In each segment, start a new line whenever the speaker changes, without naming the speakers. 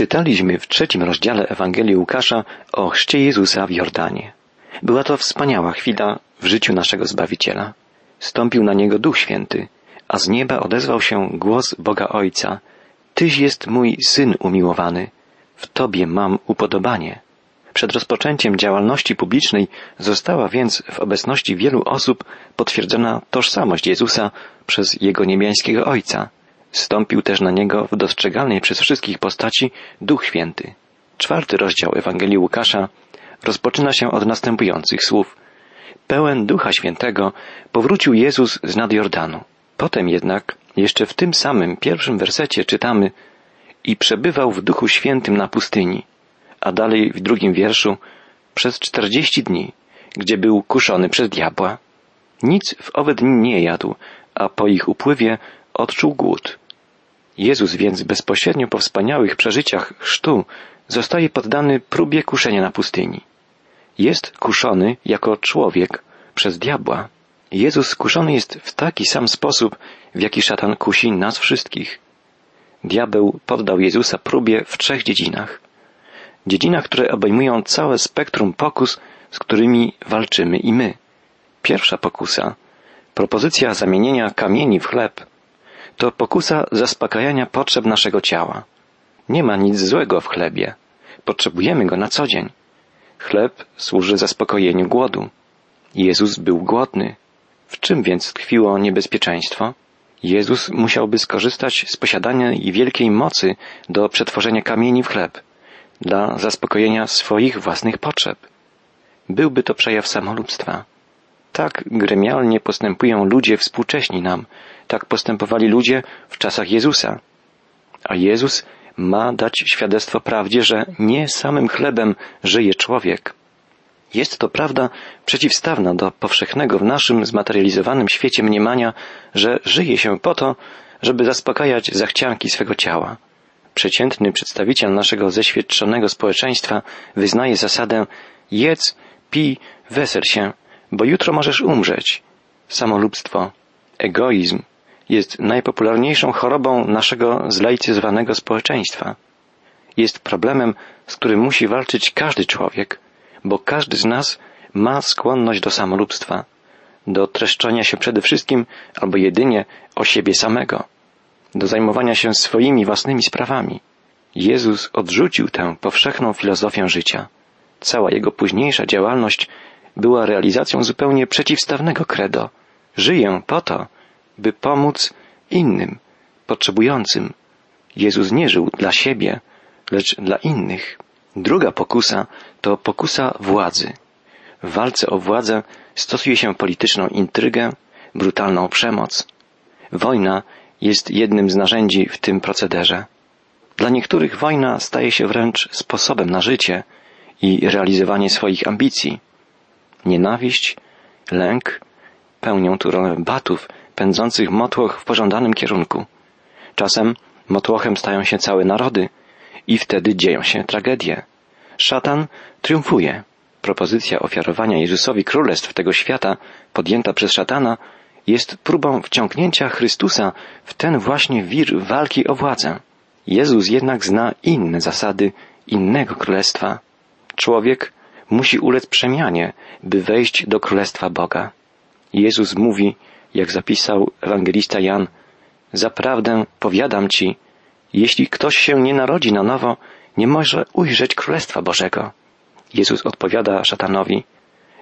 Czytaliśmy w trzecim rozdziale Ewangelii Łukasza o chrzcie Jezusa w Jordanie. Była to wspaniała chwila w życiu naszego Zbawiciela. Stąpił na niego Duch Święty, a z nieba odezwał się głos Boga Ojca. Tyś jest mój Syn umiłowany, w Tobie mam upodobanie. Przed rozpoczęciem działalności publicznej została więc w obecności wielu osób potwierdzona tożsamość Jezusa przez Jego niebiańskiego Ojca. Stąpił też na niego w dostrzegalnej przez wszystkich postaci Duch Święty. Czwarty rozdział Ewangelii Łukasza rozpoczyna się od następujących słów. Pełen Ducha Świętego powrócił Jezus z nad Jordanu. Potem jednak, jeszcze w tym samym pierwszym wersecie czytamy i przebywał w Duchu Świętym na pustyni, a dalej w drugim wierszu przez czterdzieści dni, gdzie był kuszony przez diabła. Nic w owe dni nie jadł, a po ich upływie odczuł głód. Jezus więc bezpośrednio po wspaniałych przeżyciach chrztu zostaje poddany próbie kuszenia na pustyni. Jest kuszony jako człowiek przez diabła. Jezus kuszony jest w taki sam sposób, w jaki szatan kusi nas wszystkich. Diabeł poddał Jezusa próbie w trzech dziedzinach. Dziedzinach, które obejmują całe spektrum pokus, z którymi walczymy i my. Pierwsza pokusa, propozycja zamienienia kamieni w chleb, to pokusa zaspokajania potrzeb naszego ciała. Nie ma nic złego w chlebie. Potrzebujemy go na co dzień. Chleb służy zaspokojeniu głodu. Jezus był głodny. W czym więc tkwiło niebezpieczeństwo? Jezus musiałby skorzystać z posiadania i wielkiej mocy do przetworzenia kamieni w chleb, dla zaspokojenia swoich własnych potrzeb. Byłby to przejaw samolubstwa. Tak gremialnie postępują ludzie współcześni nam, tak postępowali ludzie w czasach Jezusa. A Jezus ma dać świadectwo prawdzie, że nie samym chlebem żyje człowiek. Jest to prawda przeciwstawna do powszechnego w naszym zmaterializowanym świecie mniemania, że żyje się po to, żeby zaspokajać zachcianki swego ciała. Przeciętny przedstawiciel naszego zeświadczonego społeczeństwa wyznaje zasadę jedz, pij, wesel się, bo jutro możesz umrzeć. Samolubstwo, egoizm jest najpopularniejszą chorobą naszego zlaicyzowanego społeczeństwa. Jest problemem, z którym musi walczyć każdy człowiek, bo każdy z nas ma skłonność do samolubstwa, do treszczenia się przede wszystkim albo jedynie o siebie samego, do zajmowania się swoimi własnymi sprawami. Jezus odrzucił tę powszechną filozofię życia. Cała jego późniejsza działalność była realizacją zupełnie przeciwstawnego credo. Żyję po to, by pomóc innym, potrzebującym. Jezus nie żył dla siebie, lecz dla innych. Druga pokusa to pokusa władzy. W walce o władzę stosuje się polityczną intrygę, brutalną przemoc. Wojna jest jednym z narzędzi w tym procederze. Dla niektórych wojna staje się wręcz sposobem na życie i realizowanie swoich ambicji. Nienawiść, lęk pełnią tu rolę batów pędzących motłoch w pożądanym kierunku. Czasem motłochem stają się całe narody i wtedy dzieją się tragedie. Szatan triumfuje. Propozycja ofiarowania Jezusowi królestw tego świata, podjęta przez szatana, jest próbą wciągnięcia Chrystusa w ten właśnie wir walki o władzę. Jezus jednak zna inne zasady innego królestwa. Człowiek musi ulec przemianie, by wejść do królestwa Boga. Jezus mówi, jak zapisał ewangelista Jan, zaprawdę powiadam ci, jeśli ktoś się nie narodzi na nowo, nie może ujrzeć Królestwa Bożego. Jezus odpowiada szatanowi,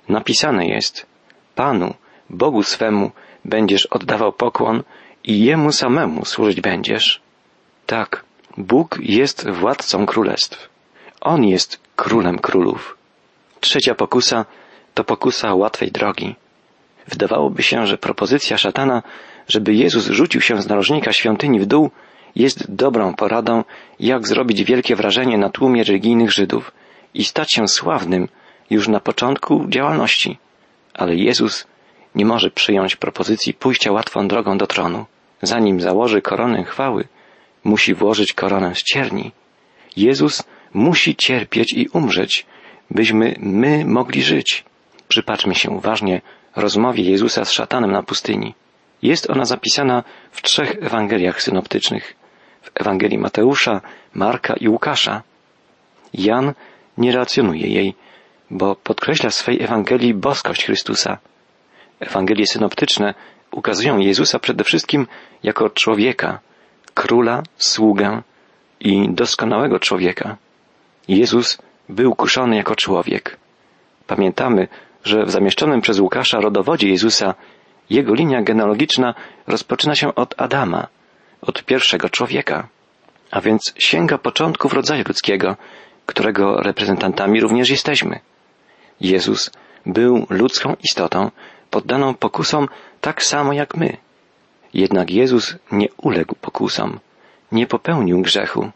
napisane jest, Panu, Bogu swemu, będziesz oddawał pokłon i Jemu samemu służyć będziesz. Tak, Bóg jest władcą królestw. On jest królem królów. Trzecia pokusa to pokusa łatwej drogi. Wydawałoby się, że propozycja szatana, żeby Jezus rzucił się z narożnika świątyni w dół, jest dobrą poradą, jak zrobić wielkie wrażenie na tłumie religijnych Żydów i stać się sławnym już na początku działalności. Ale Jezus nie może przyjąć propozycji pójścia łatwą drogą do tronu. Zanim założy koronę chwały, musi włożyć koronę z cierni. Jezus musi cierpieć i umrzeć, byśmy my mogli żyć. Przypatrzmy się uważnie rozmowie Jezusa z szatanem na pustyni. Jest ona zapisana w trzech Ewangeliach synoptycznych. W Ewangelii Mateusza, Marka i Łukasza. Jan nie relacjonuje jej, bo podkreśla w swej Ewangelii boskość Chrystusa. Ewangelie synoptyczne ukazują Jezusa przede wszystkim jako człowieka, króla, sługę i doskonałego człowieka. Jezus był kuszony jako człowiek. Pamiętamy, że w zamieszczonym przez Łukasza rodowodzie Jezusa jego linia genealogiczna rozpoczyna się od Adama, od pierwszego człowieka, a więc sięga początków rodzaju ludzkiego, którego reprezentantami również jesteśmy. Jezus był ludzką istotą, poddaną pokusom tak samo jak my. Jednak Jezus nie uległ pokusom, nie popełnił grzechu.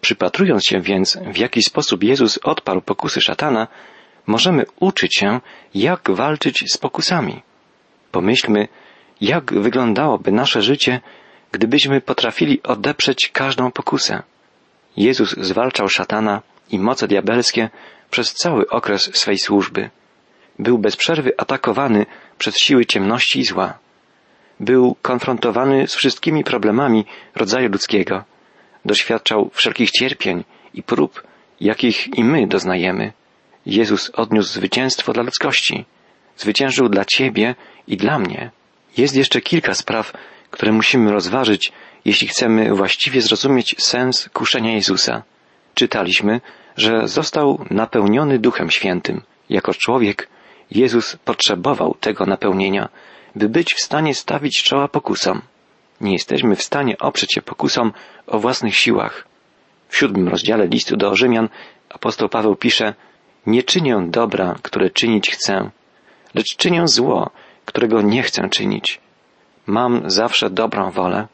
Przypatrując się więc, w jaki sposób Jezus odparł pokusy szatana, możemy uczyć się, jak walczyć z pokusami. Pomyślmy, jak wyglądałoby nasze życie, gdybyśmy potrafili odeprzeć każdą pokusę. Jezus zwalczał szatana i moce diabelskie przez cały okres swej służby. Był bez przerwy atakowany przez siły ciemności i zła. Był konfrontowany z wszystkimi problemami rodzaju ludzkiego. Doświadczał wszelkich cierpień i prób, jakich i my doznajemy. Jezus odniósł zwycięstwo dla ludzkości. Zwyciężył dla Ciebie i dla mnie. Jest jeszcze kilka spraw, które musimy rozważyć, jeśli chcemy właściwie zrozumieć sens kuszenia Jezusa. Czytaliśmy, że został napełniony Duchem Świętym. Jako człowiek Jezus potrzebował tego napełnienia, by być w stanie stawić czoła pokusom. Nie jesteśmy w stanie oprzeć się pokusom o własnych siłach. W siódmym rozdziale listu do Rzymian apostoł Paweł pisze Nie czynię dobra, które czynić chcę, lecz czynię zło, którego nie chcę czynić. Mam zawsze dobrą wolę,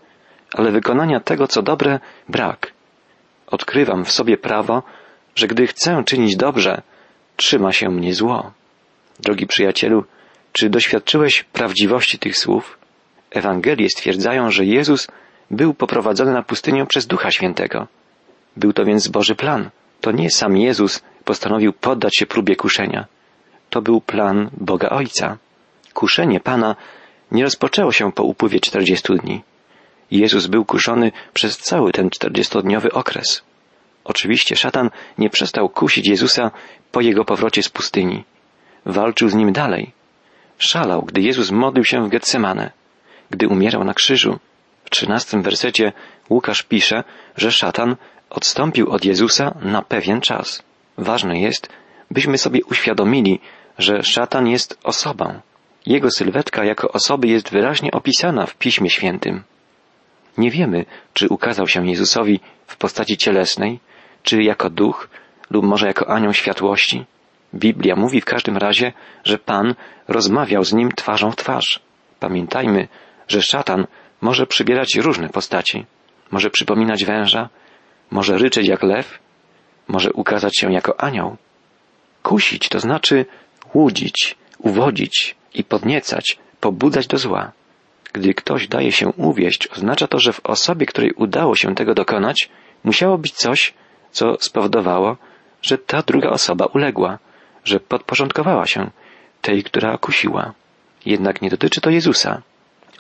ale wykonania tego, co dobre, brak. Odkrywam w sobie prawo, że gdy chcę czynić dobrze, trzyma się mnie zło. Drogi przyjacielu, czy doświadczyłeś prawdziwości tych słów? Ewangelie stwierdzają, że Jezus był poprowadzony na pustynię przez Ducha Świętego. Był to więc Boży plan. To nie sam Jezus postanowił poddać się próbie kuszenia. To był plan Boga Ojca. Kuszenie Pana nie rozpoczęło się po upływie czterdziestu dni. Jezus był kuszony przez cały ten czterdziestodniowy okres. Oczywiście szatan nie przestał kusić Jezusa po jego powrocie z pustyni. Walczył z nim dalej. Szalał, gdy Jezus modlił się w Getsemane, gdy umierał na krzyżu. W trzynastym wersecie Łukasz pisze, że szatan odstąpił od Jezusa na pewien czas. Ważne jest, byśmy sobie uświadomili, że szatan jest osobą. Jego sylwetka jako osoby jest wyraźnie opisana w Piśmie Świętym. Nie wiemy, czy ukazał się Jezusowi w postaci cielesnej, czy jako duch, lub może jako anioł światłości. Biblia mówi w każdym razie, że Pan rozmawiał z nim twarzą w twarz. Pamiętajmy, że szatan może przybierać różne postaci. Może przypominać węża, może ryczeć jak lew, może ukazać się jako anioł. Kusić to znaczy łudzić, uwodzić i podniecać, pobudzać do zła. Gdy ktoś daje się uwieść, oznacza to, że w osobie, której udało się tego dokonać, musiało być coś, co spowodowało, że ta druga osoba uległa, że podporządkowała się tej, która kusiła. Jednak nie dotyczy to Jezusa.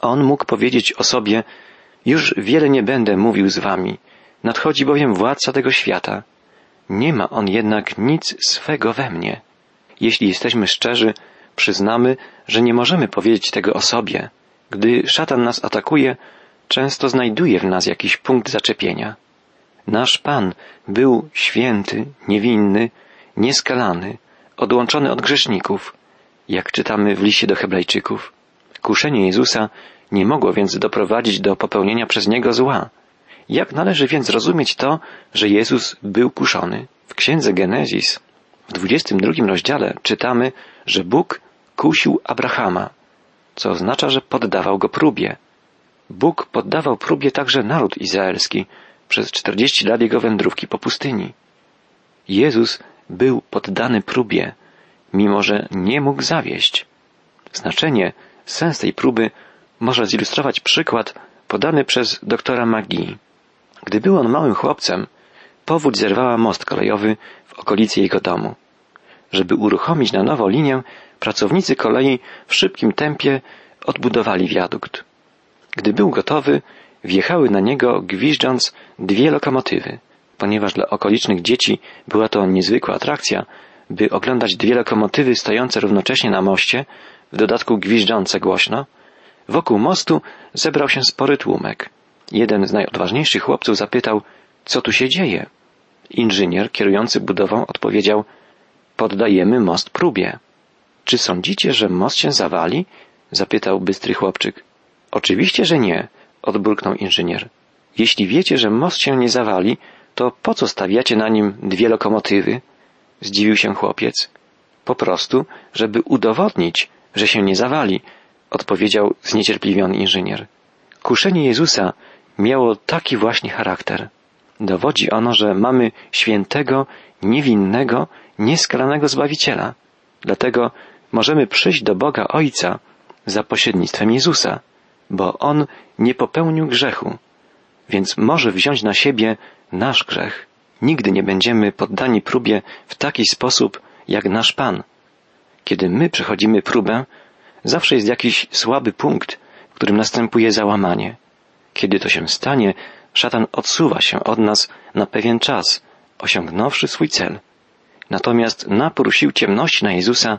On mógł powiedzieć o sobie, już wiele nie będę mówił z wami, nadchodzi bowiem władca tego świata. Nie ma on jednak nic swego we mnie. Jeśli jesteśmy szczerzy, przyznamy, że nie możemy powiedzieć tego o sobie. Gdy szatan nas atakuje, często znajduje w nas jakiś punkt zaczepienia. Nasz Pan był święty, niewinny, nieskalany, odłączony od grzeszników, jak czytamy w liście do Hebrajczyków. Kuszenie Jezusa nie mogło więc doprowadzić do popełnienia przez Niego zła. Jak należy więc rozumieć to, że Jezus był kuszony? W księdze Genezis w 22 rozdziale czytamy, że Bóg kusił Abrahama, co oznacza, że poddawał go próbie. Bóg poddawał próbie także naród izraelski przez 40 lat jego wędrówki po pustyni. Jezus był poddany próbie, mimo że nie mógł zawieść. Znaczenie, sens tej próby może zilustrować przykład podany przez doktora Magii. Gdy był on małym chłopcem, powódź zerwała most kolejowy w okolicy jego domu. Żeby uruchomić na nowo linię, pracownicy kolei w szybkim tempie odbudowali wiadukt. Gdy był gotowy, wjechały na niego gwiżdżąc dwie lokomotywy. Ponieważ dla okolicznych dzieci była to niezwykła atrakcja, by oglądać dwie lokomotywy stojące równocześnie na moście, w dodatku gwiżdżące głośno, wokół mostu zebrał się spory tłumek. Jeden z najodważniejszych chłopców zapytał, co tu się dzieje? Inżynier kierujący budową odpowiedział, poddajemy most próbie. Czy sądzicie, że most się zawali? zapytał bystry chłopczyk. Oczywiście, że nie, odburknął inżynier. Jeśli wiecie, że most się nie zawali, to po co stawiacie na nim dwie lokomotywy? Zdziwił się chłopiec. Po prostu, żeby udowodnić, że się nie zawali, odpowiedział zniecierpliwiony inżynier. Kuszenie Jezusa miało taki właśnie charakter. Dowodzi ono, że mamy świętego, niewinnego, nieskalanego Zbawiciela. Dlatego możemy przyjść do Boga Ojca za pośrednictwem Jezusa, bo On nie popełnił grzechu, więc może wziąć na siebie nasz grzech. Nigdy nie będziemy poddani próbie w taki sposób jak nasz Pan. Kiedy my przechodzimy próbę, zawsze jest jakiś słaby punkt, w którym następuje załamanie. Kiedy to się stanie, szatan odsuwa się od nas na pewien czas, osiągnąwszy swój cel. Natomiast napór sił ciemności na Jezusa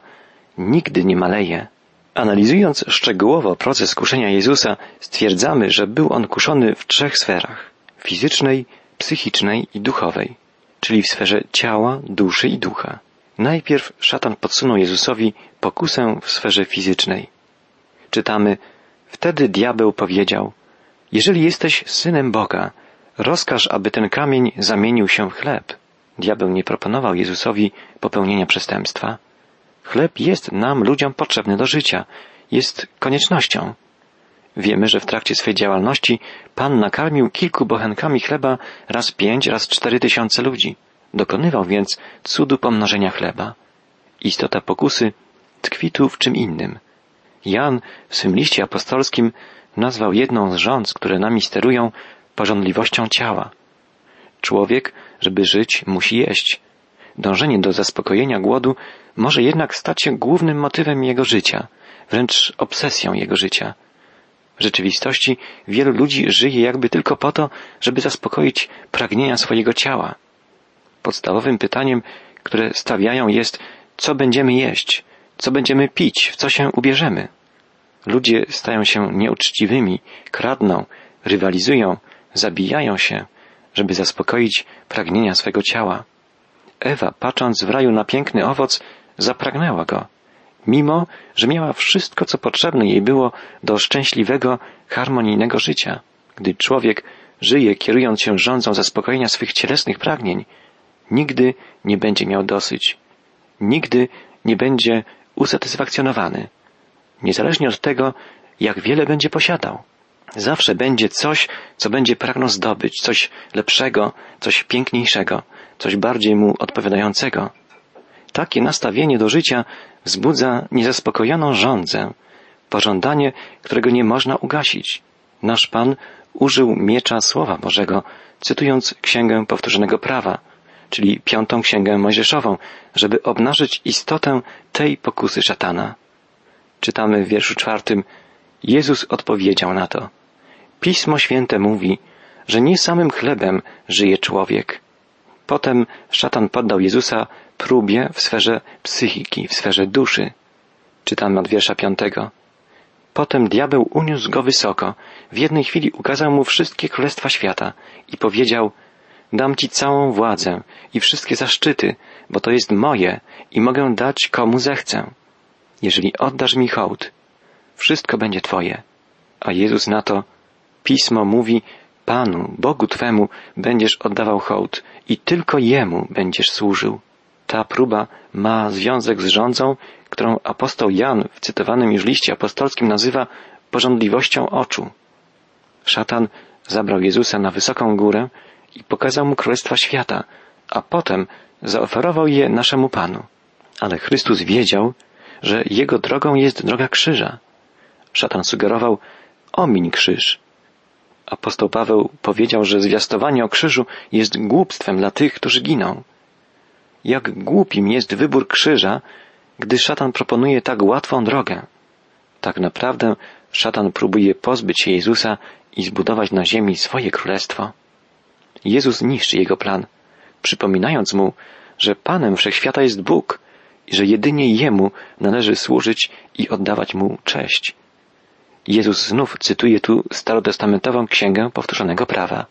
nigdy nie maleje. Analizując szczegółowo proces kuszenia Jezusa, stwierdzamy, że był on kuszony w trzech sferach fizycznej, psychicznej i duchowej, czyli w sferze ciała, duszy i ducha. Najpierw szatan podsunął Jezusowi pokusę w sferze fizycznej. Czytamy, wtedy diabeł powiedział, jeżeli jesteś synem Boga, rozkaż, aby ten kamień zamienił się w chleb. Diabeł nie proponował Jezusowi popełnienia przestępstwa. Chleb jest nam, ludziom, potrzebny do życia, jest koniecznością. Wiemy, że w trakcie swej działalności Pan nakarmił kilku bochenkami chleba raz pięć, raz cztery tysiące ludzi. Dokonywał więc cudu pomnożenia chleba. Istota pokusy tkwi tu w czym innym. Jan w swym liście apostolskim nazwał jedną z rządz, które nami sterują, porządliwością ciała. Człowiek, żeby żyć, musi jeść. Dążenie do zaspokojenia głodu może jednak stać się głównym motywem jego życia, wręcz obsesją jego życia. W rzeczywistości wielu ludzi żyje jakby tylko po to, żeby zaspokoić pragnienia swojego ciała. Podstawowym pytaniem, które stawiają jest, co będziemy jeść, co będziemy pić, w co się ubierzemy. Ludzie stają się nieuczciwymi, kradną, rywalizują, zabijają się, żeby zaspokoić pragnienia swego ciała. Ewa, patrząc w raju na piękny owoc, zapragnęła go, mimo że miała wszystko, co potrzebne jej było do szczęśliwego, harmonijnego życia. Gdy człowiek żyje kierując się rządzą zaspokojenia swych cielesnych pragnień, nigdy nie będzie miał dosyć. Nigdy nie będzie usatysfakcjonowany. Niezależnie od tego, jak wiele będzie posiadał. Zawsze będzie coś, co będzie pragnął zdobyć, coś lepszego, coś piękniejszego, coś bardziej mu odpowiadającego. Takie nastawienie do życia wzbudza niezaspokojoną żądzę, pożądanie, którego nie można ugasić. Nasz Pan użył miecza Słowa Bożego, cytując Księgę Powtórzonego Prawa, czyli piątą Księgę Mojżeszową, żeby obnażyć istotę tej pokusy szatana. Czytamy w wierszu czwartym Jezus odpowiedział na to. Pismo Święte mówi, że nie samym chlebem żyje człowiek. Potem szatan poddał Jezusa próbie w sferze psychiki, w sferze duszy. Czytamy od wiersza piątego. Potem diabeł uniósł go wysoko, w jednej chwili ukazał mu wszystkie królestwa świata i powiedział, dam ci całą władzę i wszystkie zaszczyty, bo to jest moje i mogę dać komu zechcę. Jeżeli oddasz mi hołd, wszystko będzie Twoje. A Jezus na to, Pismo mówi, Panu, Bogu Twemu będziesz oddawał hołd i tylko Jemu będziesz służył. Ta próba ma związek z rządzą, którą apostoł Jan w cytowanym już liście apostolskim nazywa porządliwością oczu. Szatan zabrał Jezusa na wysoką górę i pokazał mu królestwa świata, a potem zaoferował je naszemu Panu. Ale Chrystus wiedział, że jego drogą jest droga krzyża. Szatan sugerował, omiń krzyż. Apostoł Paweł powiedział, że zwiastowanie o krzyżu jest głupstwem dla tych, którzy giną. Jak głupim jest wybór krzyża, gdy szatan proponuje tak łatwą drogę. Tak naprawdę szatan próbuje pozbyć się Jezusa i zbudować na ziemi swoje królestwo. Jezus niszczy jego plan, przypominając mu, że Panem Wszechświata jest Bóg i że jedynie Jemu należy służyć i oddawać Mu cześć. Jezus znów cytuje tu starotestamentową księgę powtórzonego prawa.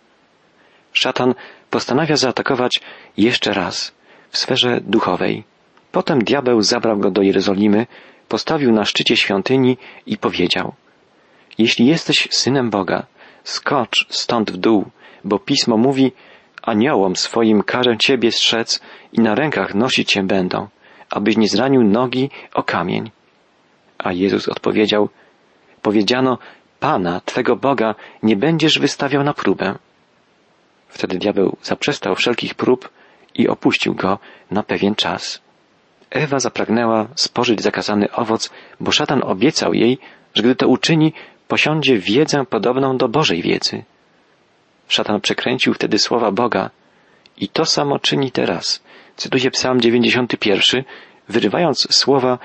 Szatan postanawia zaatakować jeszcze raz w sferze duchowej. Potem diabeł zabrał go do Jerozolimy, postawił na szczycie świątyni i powiedział Jeśli jesteś synem Boga, skocz stąd w dół, bo pismo mówi Aniołom swoim każę ciebie strzec i na rękach nosić cię będą, abyś nie zranił nogi o kamień. A Jezus odpowiedział Powiedziano Pana, Twego Boga, nie będziesz wystawiał na próbę. Wtedy diabeł zaprzestał wszelkich prób i opuścił go na pewien czas. Ewa zapragnęła spożyć zakazany owoc, bo szatan obiecał jej, że gdy to uczyni, posiądzie wiedzę podobną do Bożej wiedzy. Szatan przekręcił wtedy słowa Boga i to samo czyni teraz. Cytuję Psalm 91, wyrywając słowa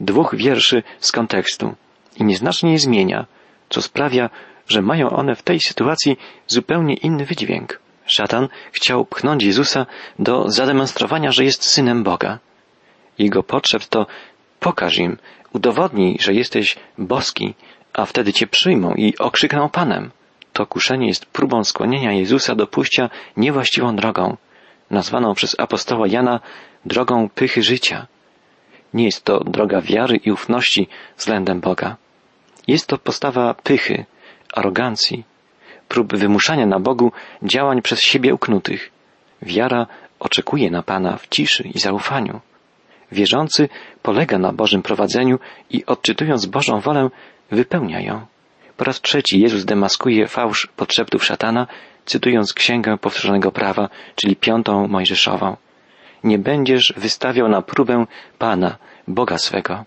dwóch wierszy z kontekstu i nieznacznie je zmienia, co sprawia, że mają one w tej sytuacji zupełnie inny wydźwięk. Szatan chciał pchnąć Jezusa do zademonstrowania, że jest synem Boga. Jego potrzeb to pokaż im, udowodnij, że jesteś boski, a wtedy cię przyjmą i okrzykną Panem. To kuszenie jest próbą skłonienia Jezusa do pójścia niewłaściwą drogą, nazwaną przez apostoła Jana drogą pychy życia. Nie jest to droga wiary i ufności względem Boga. Jest to postawa pychy, arogancji, prób wymuszania na Bogu działań przez siebie uknutych. Wiara oczekuje na Pana w ciszy i zaufaniu. Wierzący polega na Bożym prowadzeniu i odczytując Bożą wolę, wypełnia ją. Po raz trzeci Jezus demaskuje fałsz podszeptów szatana, cytując księgę powtórzonego prawa, czyli piątą Mojżeszową. Nie będziesz wystawiał na próbę Pana, Boga swego.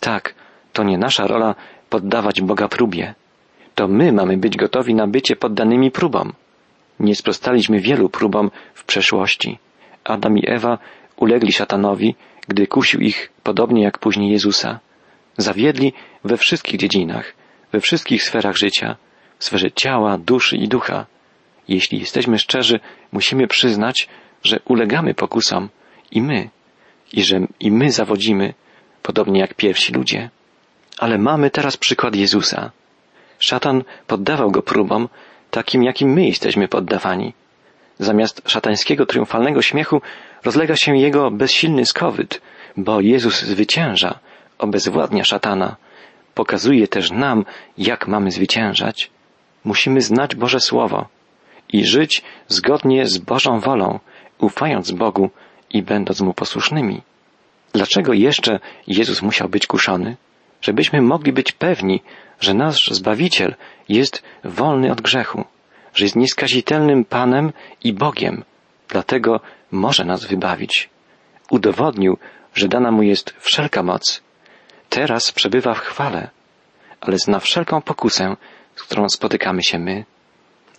Tak, to nie nasza rola poddawać Boga próbie. To my mamy być gotowi na bycie poddanymi próbom. Nie sprostaliśmy wielu próbom w przeszłości. Adam i Ewa ulegli szatanowi, gdy kusił ich podobnie jak później Jezusa. Zawiedli we wszystkich dziedzinach, we wszystkich sferach życia, w sferze ciała, duszy i ducha. Jeśli jesteśmy szczerzy, musimy przyznać, że ulegamy pokusom i my, i że i my zawodzimy, podobnie jak pierwsi ludzie. Ale mamy teraz przykład Jezusa. Szatan poddawał go próbom, takim jakim my jesteśmy poddawani. Zamiast szatańskiego triumfalnego śmiechu rozlega się jego bezsilny skowyt, bo Jezus zwycięża, obezwładnia szatana. Pokazuje też nam, jak mamy zwyciężać. Musimy znać Boże Słowo i żyć zgodnie z Bożą wolą, ufając Bogu i będąc Mu posłusznymi. Dlaczego jeszcze Jezus musiał być kuszony? żebyśmy mogli być pewni, że nasz Zbawiciel jest wolny od grzechu, że jest nieskazitelnym Panem i Bogiem, dlatego może nas wybawić. Udowodnił, że dana mu jest wszelka moc. Teraz przebywa w chwale, ale zna wszelką pokusę, z którą spotykamy się my.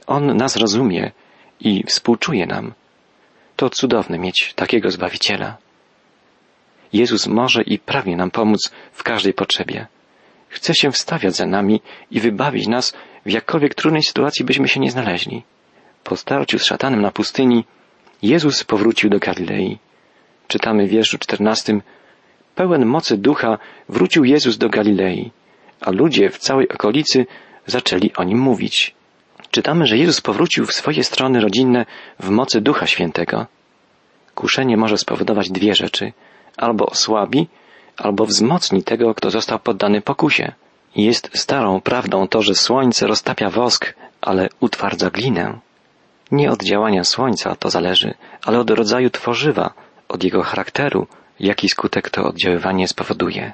On nas rozumie i współczuje nam. To cudowne mieć takiego Zbawiciela. Jezus może i pragnie nam pomóc w każdej potrzebie. Chce się wstawiać za nami i wybawić nas w jakkolwiek trudnej sytuacji byśmy się nie znaleźli. Po starciu z szatanem na pustyni Jezus powrócił do Galilei. Czytamy w wierszu czternastym Pełen mocy ducha wrócił Jezus do Galilei, a ludzie w całej okolicy zaczęli o nim mówić. Czytamy, że Jezus powrócił w swoje strony rodzinne w mocy Ducha Świętego. Kuszenie może spowodować dwie rzeczy – albo osłabi, albo wzmocni tego, kto został poddany pokusie. Jest starą prawdą to, że słońce roztapia wosk, ale utwardza glinę. Nie od działania słońca to zależy, ale od rodzaju tworzywa, od jego charakteru, jaki skutek to oddziaływanie spowoduje.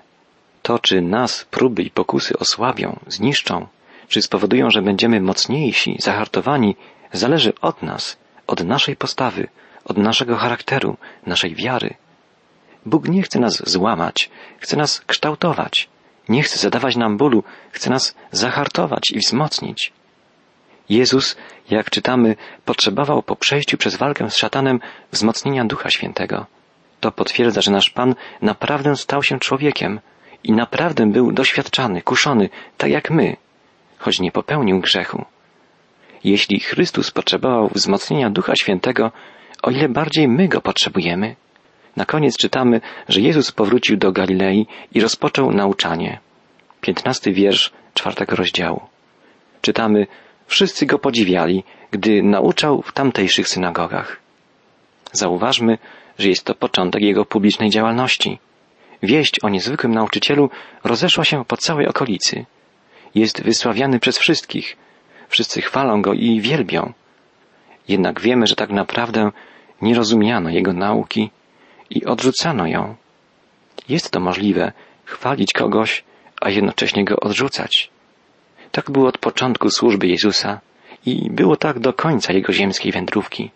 To, czy nas próby i pokusy osłabią, zniszczą, czy spowodują, że będziemy mocniejsi, zahartowani, zależy od nas, od naszej postawy, od naszego charakteru, naszej wiary. Bóg nie chce nas złamać, chce nas kształtować. Nie chce zadawać nam bólu, chce nas zahartować i wzmocnić. Jezus, jak czytamy, potrzebował po przejściu przez walkę z szatanem wzmocnienia Ducha Świętego. To potwierdza, że nasz Pan naprawdę stał się człowiekiem i naprawdę był doświadczany, kuszony, tak jak my, choć nie popełnił grzechu. Jeśli Chrystus potrzebował wzmocnienia Ducha Świętego, o ile bardziej my go potrzebujemy. Na koniec czytamy, że Jezus powrócił do Galilei i rozpoczął nauczanie. Piętnasty wiersz czwartego rozdziału. Czytamy, wszyscy go podziwiali, gdy nauczał w tamtejszych synagogach. Zauważmy, że jest to początek jego publicznej działalności. Wieść o niezwykłym nauczycielu rozeszła się po całej okolicy. Jest wysławiany przez wszystkich. Wszyscy chwalą go i wielbią. Jednak wiemy, że tak naprawdę nie rozumiano jego nauki i odrzucano ją. Jest to możliwe chwalić kogoś, a jednocześnie go odrzucać. Tak było od początku służby Jezusa i było tak do końca jego ziemskiej wędrówki.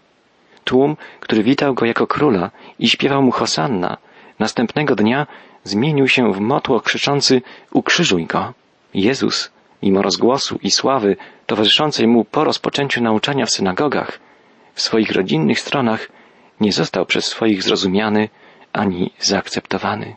Tłum, który witał go jako króla i śpiewał mu Hosanna, następnego dnia zmienił się w motło krzyczący Ukrzyżuj go. Jezus, mimo rozgłosu i sławy towarzyszącej mu po rozpoczęciu nauczania w synagogach, w swoich rodzinnych stronach nie został przez swoich zrozumiany ani zaakceptowany.